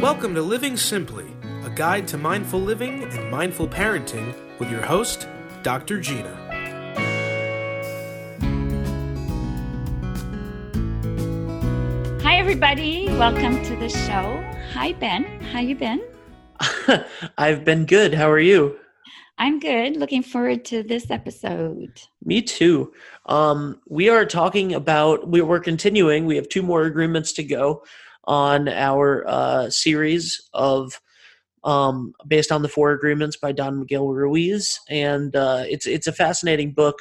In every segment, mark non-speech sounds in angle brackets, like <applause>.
Welcome to Living Simply, a guide to mindful living and mindful parenting with your host, Dr. Gina. Hi everybody, welcome to the show. Hi Ben, how you been? <laughs> I've been good. How are you? I'm good. Looking forward to this episode. Me too. Um, we are talking about we, we're continuing. We have two more agreements to go on our uh, series of um, based on the four agreements by Don Miguel Ruiz, and uh, it's it's a fascinating book.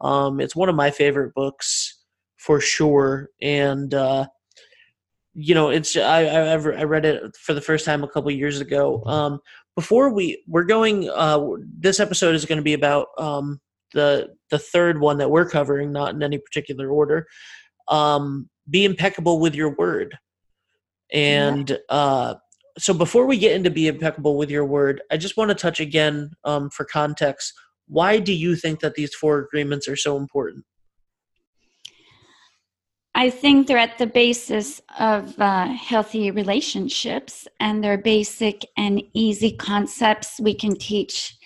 Um, it's one of my favorite books for sure, and uh, you know, it's I, I I read it for the first time a couple years ago. Um, before we we're going, uh, this episode is going to be about um, the the third one that we're covering, not in any particular order. Um, be impeccable with your word. And uh, so before we get into be impeccable with your word, I just want to touch again um, for context. Why do you think that these four agreements are so important? I think they're at the basis of uh, healthy relationships, and they're basic and easy concepts we can teach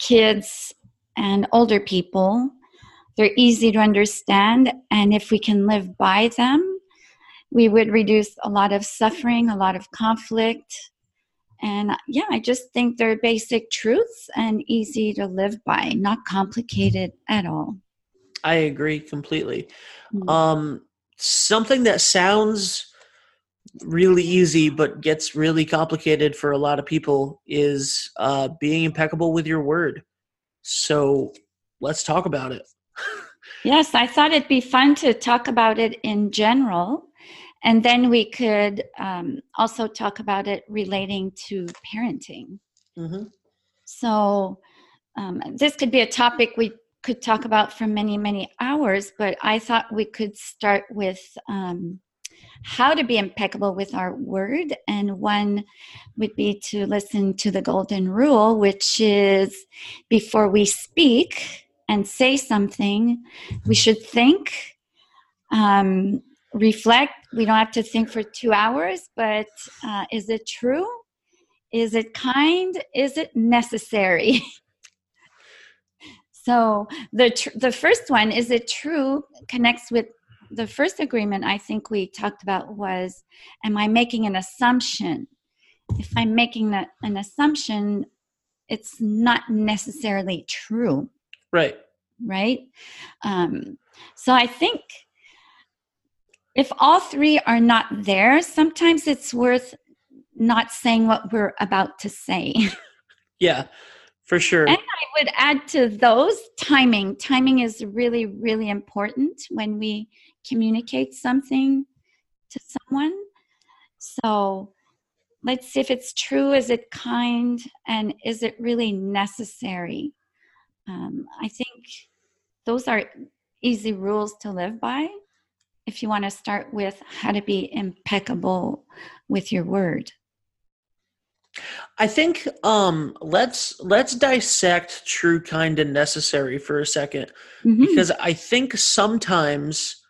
kids and older people. They're easy to understand, and if we can live by them, we would reduce a lot of suffering, a lot of conflict. And yeah, I just think they're basic truths and easy to live by, not complicated at all. I agree completely. Mm-hmm. Um, something that sounds really easy but gets really complicated for a lot of people is uh, being impeccable with your word. So let's talk about it. <laughs> yes, I thought it'd be fun to talk about it in general and then we could um, also talk about it relating to parenting. Mm-hmm. So, um, this could be a topic we could talk about for many, many hours, but I thought we could start with um, how to be impeccable with our word. And one would be to listen to the golden rule, which is before we speak and say something, we should think. Um, reflect. We don't have to think for two hours, but uh, is it true? Is it kind? Is it necessary? <laughs> so the tr- the first one is it true connects with the first agreement I think we talked about was am I making an assumption? If I'm making a, an assumption, it's not necessarily true. Right. Right. Um, so I think if all three are not there, sometimes it's worth not saying what we're about to say. <laughs> yeah, for sure. And I would add to those timing. Timing is really, really important when we communicate something to someone. So let's see if it's true. Is it kind? And is it really necessary? Um, I think those are easy rules to live by if you want to start with how to be impeccable with your word i think um let's let's dissect true kind and necessary for a 2nd mm-hmm. because i think sometimes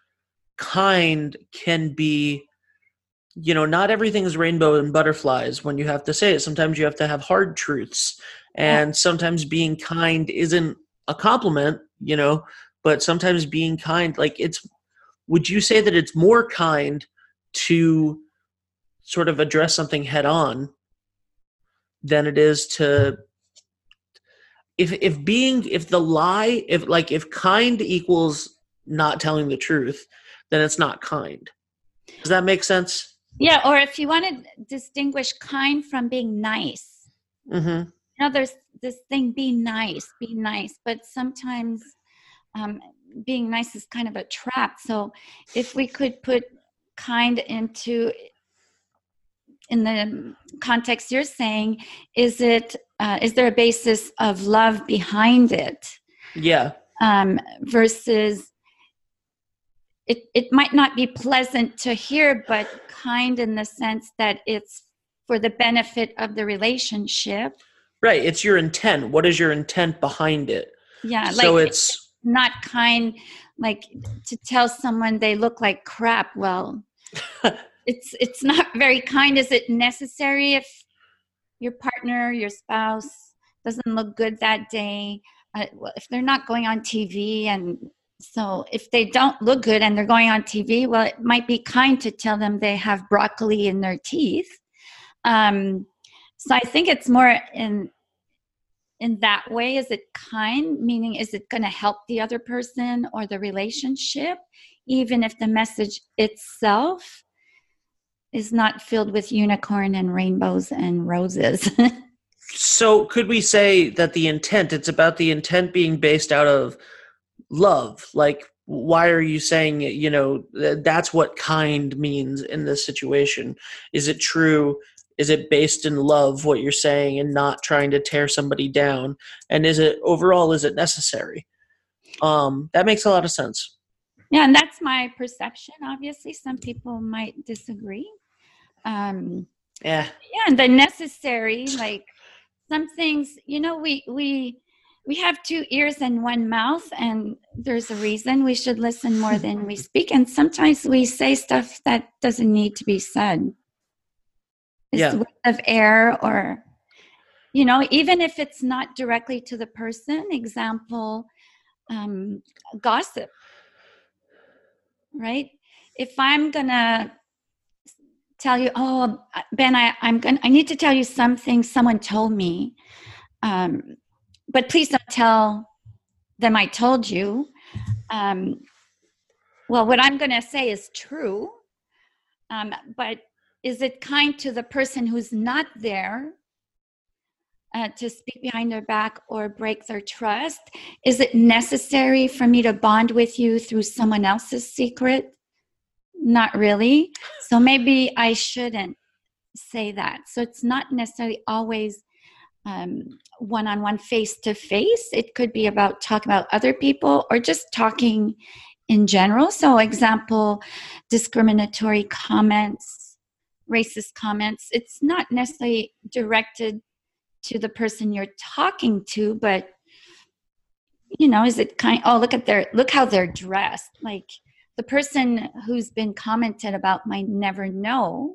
kind can be you know not everything is rainbow and butterflies when you have to say it sometimes you have to have hard truths and yeah. sometimes being kind isn't a compliment you know but sometimes being kind like it's would you say that it's more kind to sort of address something head on than it is to if if being if the lie if like if kind equals not telling the truth then it's not kind? Does that make sense? Yeah or if you want to distinguish kind from being nice. Mm-hmm. you know there's this thing be nice be nice but sometimes um, being nice is kind of a trap. So if we could put kind into in the context you're saying, is it uh, is there a basis of love behind it? Yeah. Um, versus it, it might not be pleasant to hear, but kind in the sense that it's for the benefit of the relationship. Right. It's your intent. What is your intent behind it? Yeah. So like, it's not kind like to tell someone they look like crap well <laughs> it's it's not very kind. Is it necessary if your partner your spouse doesn't look good that day? Uh, if they're not going on tv and so if they don't look good and they're going on tv well it might be kind to tell them they have broccoli in their teeth. Um, so i think it's more in in that way is it kind? Meaning is it going to help the other person or the relationship even if the message itself is not filled with unicorn and rainbows and roses. <laughs> so could we say that the intent it's about the intent being based out of love? Like why are you saying you know that's what kind means in this situation? Is it true is it based in love what you're saying and not trying to tear somebody down? And is it overall is it necessary? Um that makes a lot of sense. Yeah and that's my perception obviously. Some people might disagree. Um yeah. yeah and the necessary like some things you know we we we have two ears and one mouth and there's a reason we should listen more than we <laughs> speak. And sometimes we say stuff that doesn't need to be said yeah. of air or you know even if it's not directly to the person example um, gossip right if i'm gonna tell you oh ben I, i'm gonna i need to tell you something someone told me um, but please don't tell them i told you um, well what i'm gonna say is true um, but is it kind to the person who's not there uh, to speak behind their back or break their trust? Is it necessary for me to bond with you through someone else's secret? Not really. So maybe I shouldn't say that. So it's not necessarily always one on one, face to face. It could be about talking about other people or just talking in general. So, example, discriminatory comments, racist comments. It's not necessarily directed to the person you're talking to but you know is it kind oh look at their look how they're dressed. Like the person who's been commented about might never know.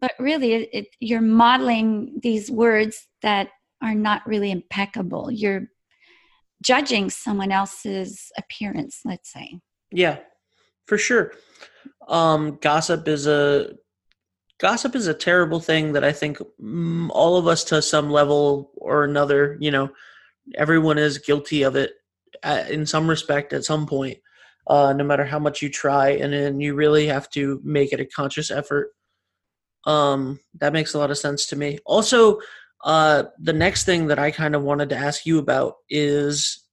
But really it, it, you're modeling these words that are not really impeccable. You're judging someone else's appearance let's say. Yeah for sure. Um gossip is a gossip is a terrible thing that I think mm, all of us to some level or another, you know, everyone is guilty of it at, in some respect at some point, uh, no matter how much you try. And then you really have to make it a conscious effort. Um, that makes a lot of sense to me. Also, uh, the next thing that I kind of wanted to ask you about is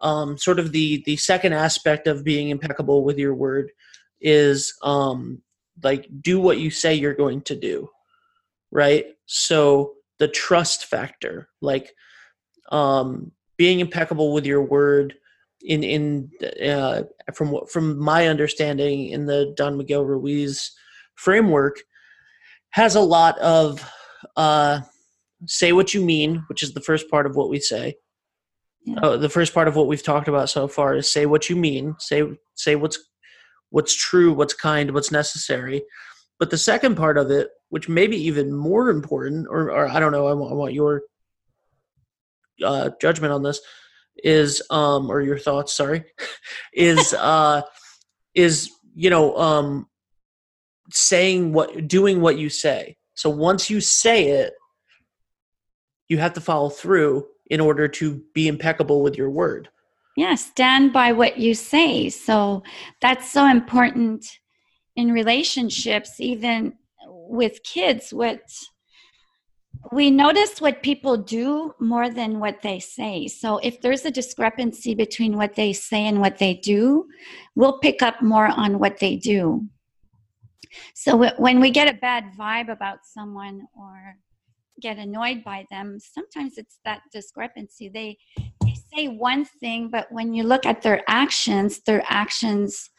um, sort of the the second aspect of being impeccable with your word is um, like do what you say you're going to do right so the trust factor like um being impeccable with your word in in uh, from what from my understanding in the Don Miguel Ruiz framework has a lot of uh, say what you mean, which is the first part of what we say. Yeah. Uh, the first part of what we've talked about so far is say what you mean. Say say what's what's true, what's kind, what's necessary. But the second part of it, which may be even more important, or, or I don't know, I want, I want your uh, judgment on this, is um, or your thoughts, sorry, <laughs> is <laughs> uh, is you know um, saying what, doing what you say. So once you say it, you have to follow through in order to be impeccable with your word yeah stand by what you say. So that's so important in relationships even with kids what we notice what people do more than what they say. So if there's a discrepancy between what they say and what they do we'll pick up more on what they do. So when we get a bad vibe about someone or get annoyed by them sometimes it's that discrepancy. They say one thing but when you look at their actions their actions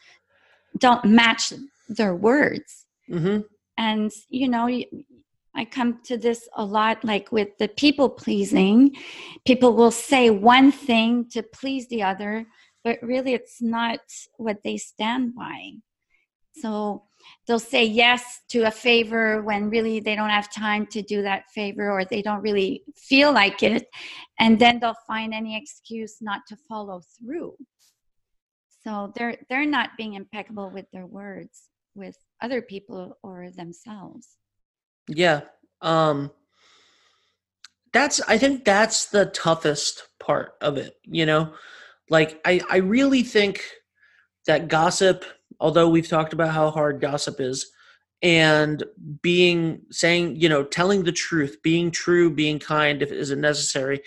don't match their words. Mm-hmm. and you know i come to this a lot like with the people pleasing. People will say one thing to please the other but really it's not what they stand by. So they'll say yes to a favor when really they don't have time to do that favor or they don't really feel like it. And then they'll find any excuse not to follow through. So they're they're not being impeccable with their words with other people or themselves. Yeah um that's i think that's the toughest part of it you know? Like i i really think that gossip although we've talked about how hard gossip is and being saying you know telling the truth being true being kind if isn't necessary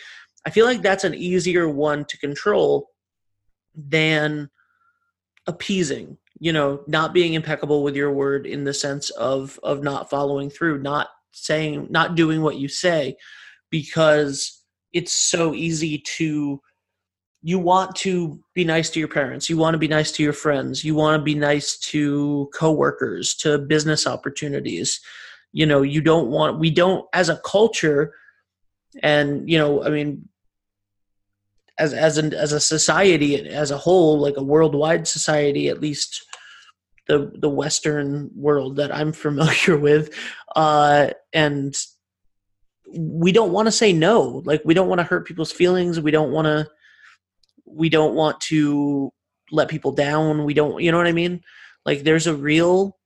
i feel like that's an easier one to control than appeasing you know not being impeccable with your word in the sense of of not following through not saying not doing what you say because it's so easy to you want to be nice to your parents. You want to be nice to your friends. You want to be nice to coworkers to business opportunities. You know you don't want we don't as a culture and you know i mean as as an as a society as a whole like a worldwide society at least the the western world that i'm <laughs> familiar with uh and we don't want to say no. Like we don't want to hurt people's feelings. We don't want to we don't want to let people down. We don't you know what i mean? Like there's a real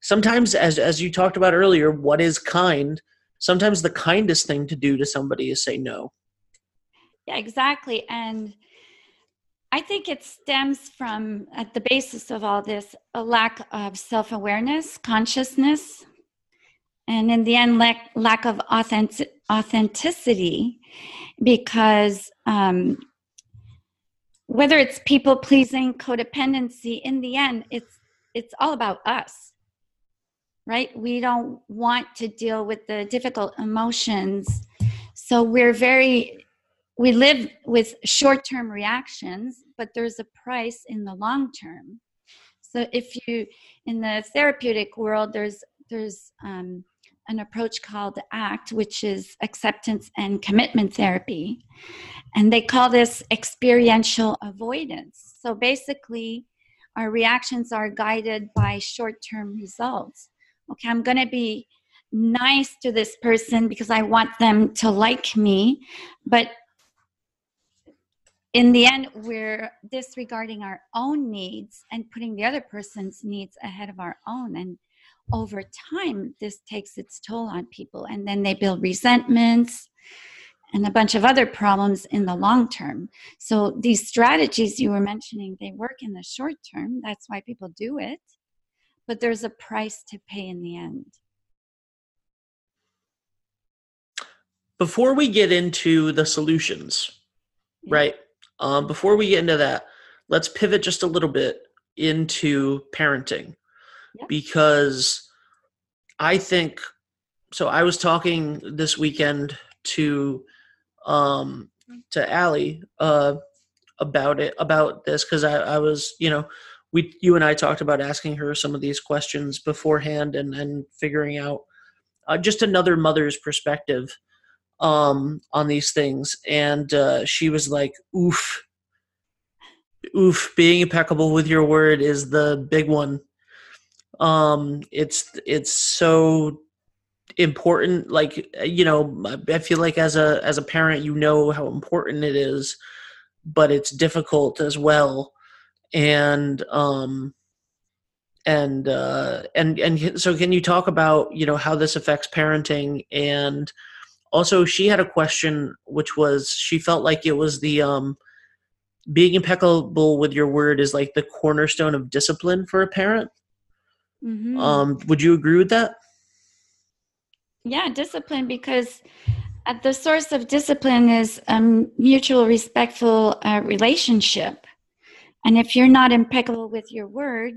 sometimes as as you talked about earlier what is kind? Sometimes the kindest thing to do to somebody is say no. Yeah exactly. And i think it stems from at the basis of all this a lack of self-awareness consciousness and in the end lack, lack of authentic, authenticity because um, whether it's people pleasing codependency in the end it's it's all about us right? We don't want to deal with the difficult emotions. So we're very we live with short-term reactions but there's a price in the long term. So if you in the therapeutic world there's there's um, an approach called ACT, which is acceptance and commitment therapy. And they call this experiential avoidance. So basically, our reactions are guided by short term results. Okay, I'm going to be nice to this person because I want them to like me. But in the end, we're disregarding our own needs and putting the other person's needs ahead of our own. And over time, this takes its toll on people. And then they build resentments and a bunch of other problems in the long term. So these strategies you were mentioning, they work in the short term. That's why people do it. But there's a price to pay in the end. Before we get into the solutions, yeah. right? Um, before we get into that, let's pivot just a little bit into parenting because I think so. I was talking this weekend to um, to Allie uh, about it about this because I, I was you know we you and I talked about asking her some of these questions beforehand and and figuring out uh, just another mother's perspective um, on these things. And uh, she was like oof. Oof being impeccable with your word is the big one um it's it's so important like you know i feel like as a as a parent you know how important it is but it's difficult as well. And um and uh and and so can you talk about you know how this affects parenting? And also she had a question which was she felt like it was the um being impeccable with your word is like the cornerstone of discipline for a parent Mm-hmm. Um, would you agree with that? Yeah, discipline because at the source of discipline is a mutual respectful uh, relationship. And if you're not impeccable with your word,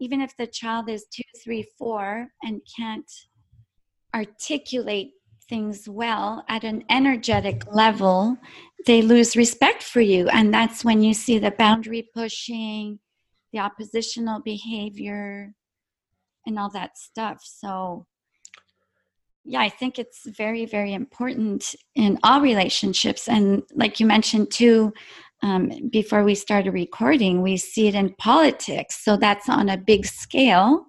even if the child is two, three, four, and can't articulate things well at an energetic level, they lose respect for you. And that's when you see the boundary pushing, the oppositional behavior, and all that stuff. So, yeah, I think it's very, very important in all relationships. And like you mentioned too, um, before we started recording, we see it in politics. So that's on a big scale,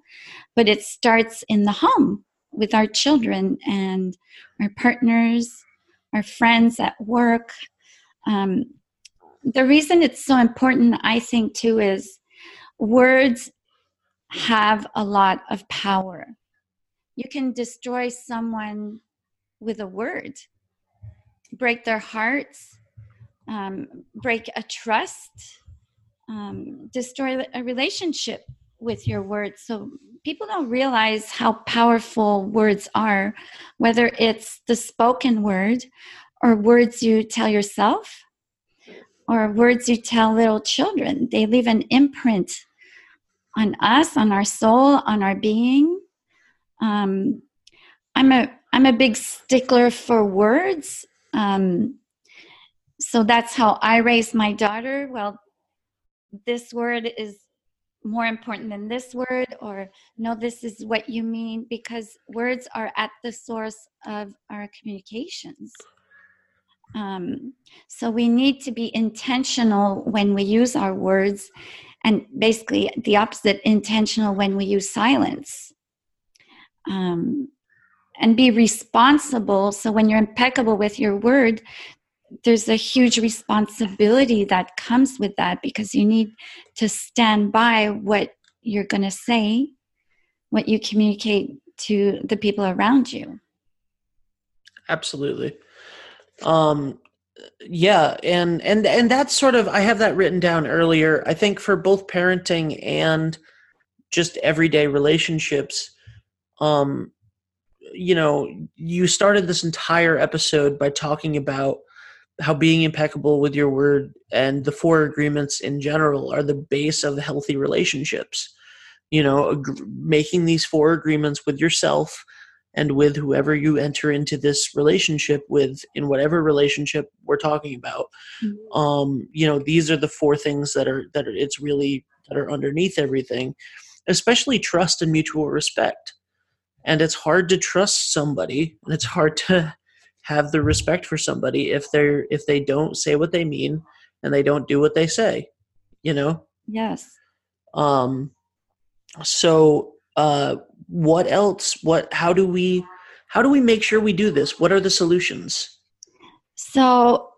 but it starts in the home with our children and our partners, our friends at work. Um, the reason it's so important, I think, too, is words have a lot of power. You can destroy someone with a word, break their hearts, um, break a trust, um, destroy a relationship with your words. So people don't realize how powerful words are, whether it's the spoken word or words you tell yourself or words you tell little children. They leave an imprint on us, on our soul, on our being. Um, I'm a I'm a big stickler for words. Um, so that's how I raise my daughter. Well, this word is more important than this word, or no, this is what you mean, because words are at the source of our communications. Um, so we need to be intentional when we use our words, and basically the opposite intentional when we use silence. Um, and be responsible. So when you're impeccable with your word, there's a huge responsibility that comes with that because you need to stand by what you're going to say, what you communicate to the people around you. Absolutely. Um yeah, and and and that's sort of I have that written down earlier. I think for both parenting and just everyday relationships um you know, you started this entire episode by talking about how being impeccable with your word and the four agreements in general are the base of healthy relationships. You know, ag- making these four agreements with yourself and with whoever you enter into this relationship with in whatever relationship we're talking about. Mm-hmm. um you know these are the four things that are that are it's really that are underneath everything especially trust and mutual respect. And it's hard to trust somebody and it's hard to have the respect for somebody if they're if they don't say what they mean and they don't do what they say you know? Yes. Um so uh what else what how do we how do we make sure we do this? What are the solutions? So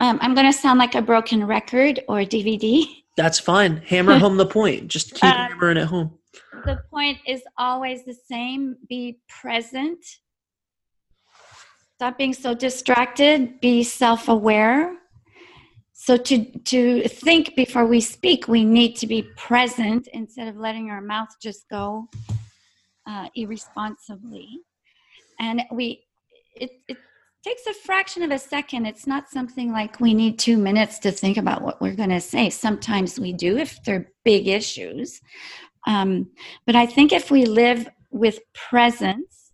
um, i'm going to sound like a broken record or dvd that's fine. Hammer home the point. Just keep <laughs> uh, hammering it home. the point is always the same. Be present. Stop being so distracted. Be self aware. So to to think before we speak, we need to be present instead of letting our mouth just go uh, irresponsibly. And we it, it takes a fraction of a second. It's not something like we need two minutes to think about what we're going to say. Sometimes we do if they're big issues. Um, but I think if we live with presence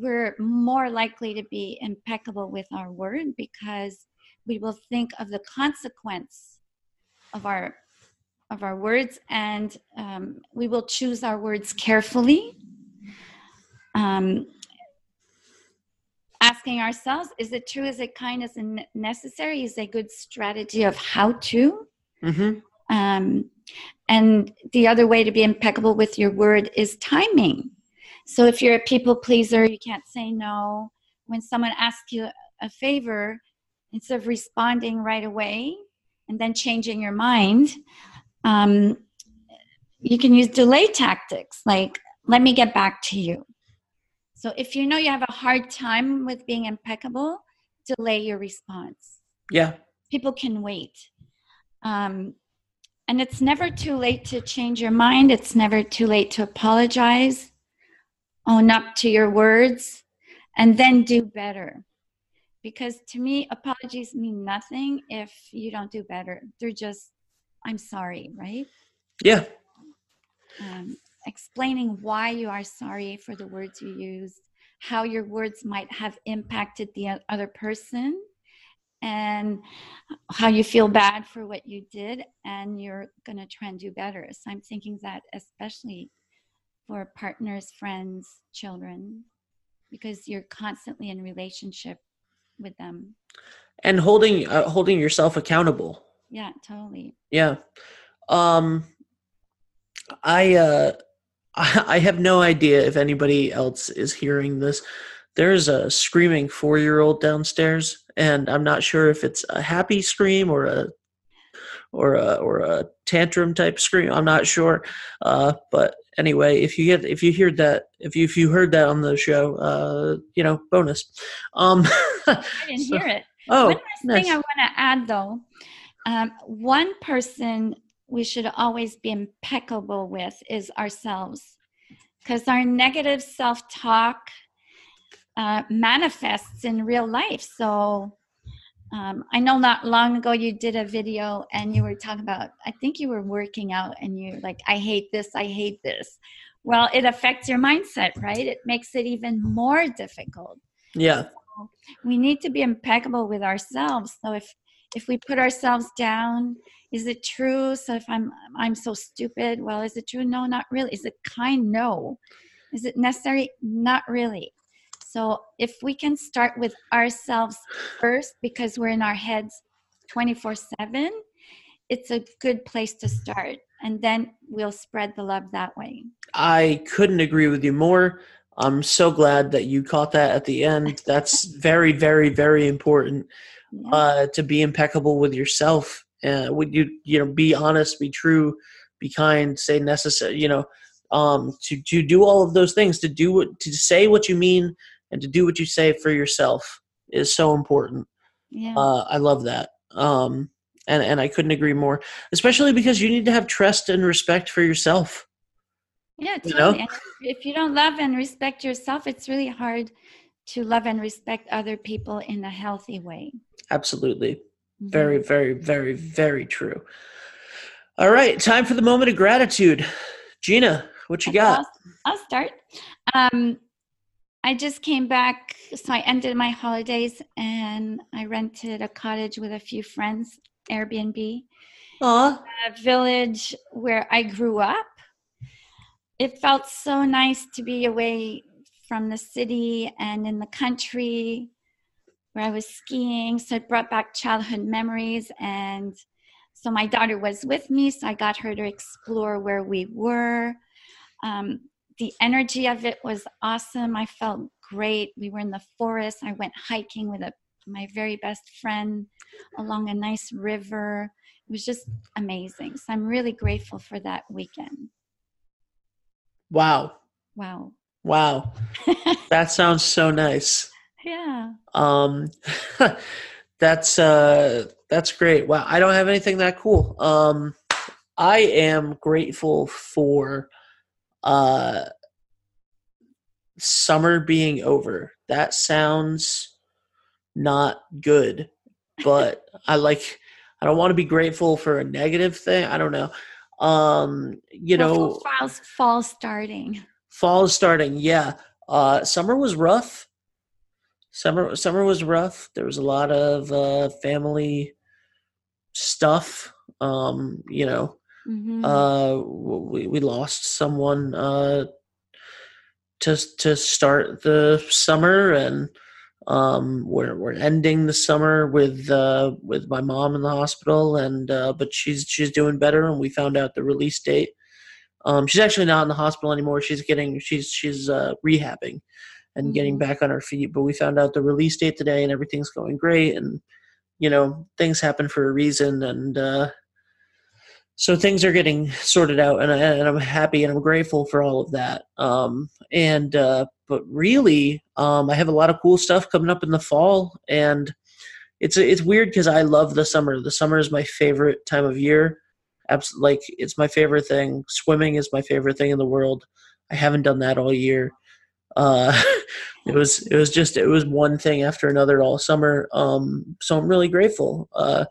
we're more likely to be impeccable with our word because we will think of the consequence of our of our words and um, we will choose our words carefully um, asking ourselves is it true is it kind is it necessary is a good strategy of how to mm-hmm. um, and the other way to be impeccable with your word is timing so if you're a people pleaser, you can't say no. When someone asks you a favor, instead of responding right away and then changing your mind, um, you can use delay tactics like, let me get back to you. So if you know you have a hard time with being impeccable, delay your response. Yeah. People can wait. Um, and it's never too late to change your mind. It's never too late to apologize own up to your words, and then do better. Because to me, apologies mean nothing if you don't do better. They're just, I'm sorry, right? Yeah. Um, explaining why you are sorry for the words you used, how your words might have impacted the other person, and how you feel bad for what you did, and you're going to try and do better. So I'm thinking that, especially for partners, friends, children, because you're constantly in relationship with them. And holding uh, holding yourself accountable. Yeah, totally. Yeah. Um, I uh, <laughs> I have no idea if anybody else is hearing this. There's a screaming four year old downstairs, and I'm not sure if it's a happy scream or a or a or a tantrum type scream. I'm not sure, uh, but anyway, if you get if you heard that if you if you heard that on the show, uh, you know, bonus. Um, <laughs> I didn't so, hear it. Oh, one last nice. thing I want to add though, um, one person we should always be impeccable with is ourselves, because our negative self talk uh, manifests in real life. So um, I know not long ago you did a video and you were talking about, I think you were working out and you're like, I hate this, I hate this. Well, it affects your mindset, right? It makes it even more difficult. Yeah. So we need to be impeccable with ourselves. So if if we put ourselves down, is it true? So if I'm I'm so stupid, well, is it true? No, not really. Is it kind? No. Is it necessary? Not really. So if we can start with ourselves first because we're in our heads 24 7, it's a good place to start. And then we'll spread the love that way. I couldn't agree with you more. I'm so glad that you caught that at the end. That's very, very, very important yeah. uh, to be impeccable with yourself. Uh, would you, you know, be honest, be true, be kind, say necessary, you know, um, to, to do all of those things, to do what, to say what you mean, and to do what you say for yourself is so important. Yeah. Uh, I love that. Um, and, and I couldn't agree more, especially because you need to have trust and respect for yourself. Yeah, totally. You know? if you don't love and respect yourself, it's really hard to love and respect other people in a healthy way. Absolutely. Mm-hmm. Very, very, very, very true. All right, time for the moment of gratitude. Gina, what you got? I'll, I'll start. Um, I just came back, so I ended my holidays and I rented a cottage with a few friends, Airbnb. Aww. A village where I grew up. It felt so nice to be away from the city and in the country where I was skiing. So it brought back childhood memories. And so my daughter was with me, so I got her to explore where we were. Um, the energy of it was awesome. I felt great. We were in the forest. I went hiking with a, my very best friend along a nice river. It was just amazing. So I'm really grateful for that weekend. Wow. Wow. Wow. <laughs> that sounds so nice. Yeah. Um <laughs> that's uh that's great. Wow, I don't have anything that cool. Um I am grateful for uh, summer being over. That sounds not good, but I like. I don't want to be grateful for a negative thing. I don't know. Um, you well, know, fall's fall starting. Fall is starting. Yeah. Uh, summer was rough. Summer summer was rough. There was a lot of uh, family stuff. Um, you know, Mm-hmm. Uh, we we lost someone uh, to to start the summer, and um, we're we're ending the summer with uh, with my mom in the hospital, and uh, but she's she's doing better, and we found out the release date. Um, she's actually not in the hospital anymore. She's getting she's she's uh, rehabbing and mm-hmm. getting back on her feet. But we found out the release date today, and everything's going great. And you know things happen for a reason, and uh, so things are getting sorted out and, I, and i'm happy and i'm grateful for all of that um, and uh, but really um, i have a lot of cool stuff coming up in the fall and it's it's weird because i love the summer the summer is my favorite time of year Absolutely, like it's my favorite thing swimming is my favorite thing in the world i haven't done that all year uh, <laughs> it was it was just it was one thing after another all summer um, so i'm really grateful uh,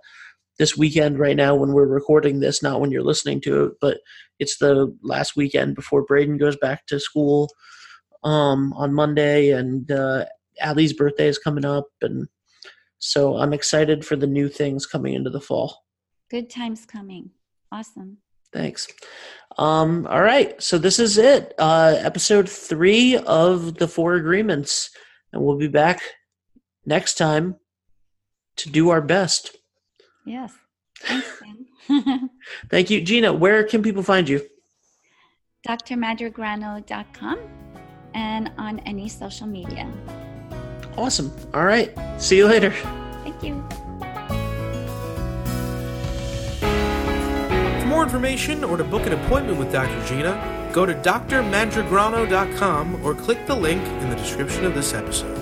this weekend right now when we're recording this, not when you're listening to it, but it's the last weekend before Braden goes back to school um, on Monday, and uh, Allie's birthday is coming up, and so I'm excited for the new things coming into the fall. Good times coming. Awesome. Thanks. Um, all right, so this is it, uh, episode three of the Four Agreements, and we'll be back next time to do our best. Yes. Thanks, <laughs> Thank you. Gina, where can people find you? drmadragrano.com and on any social media. Awesome. All right. See you later. Thank you. Information or to book an appointment with Dr. Gina, go to drmandragrano.com or click the link in the description of this episode.